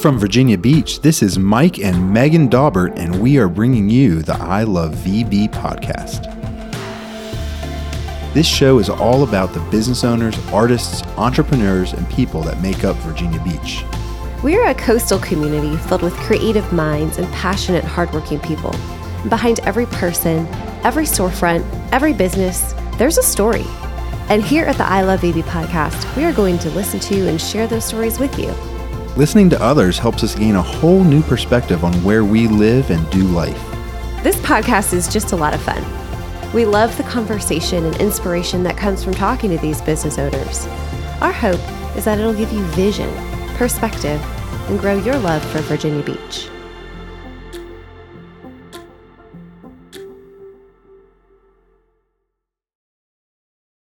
From Virginia Beach, this is Mike and Megan Daubert, and we are bringing you the I Love VB podcast. This show is all about the business owners, artists, entrepreneurs, and people that make up Virginia Beach. We are a coastal community filled with creative minds and passionate, hardworking people. Behind every person, every storefront, every business, there's a story. And here at the I Love VB podcast, we are going to listen to and share those stories with you. Listening to others helps us gain a whole new perspective on where we live and do life. This podcast is just a lot of fun. We love the conversation and inspiration that comes from talking to these business owners. Our hope is that it'll give you vision, perspective, and grow your love for Virginia Beach.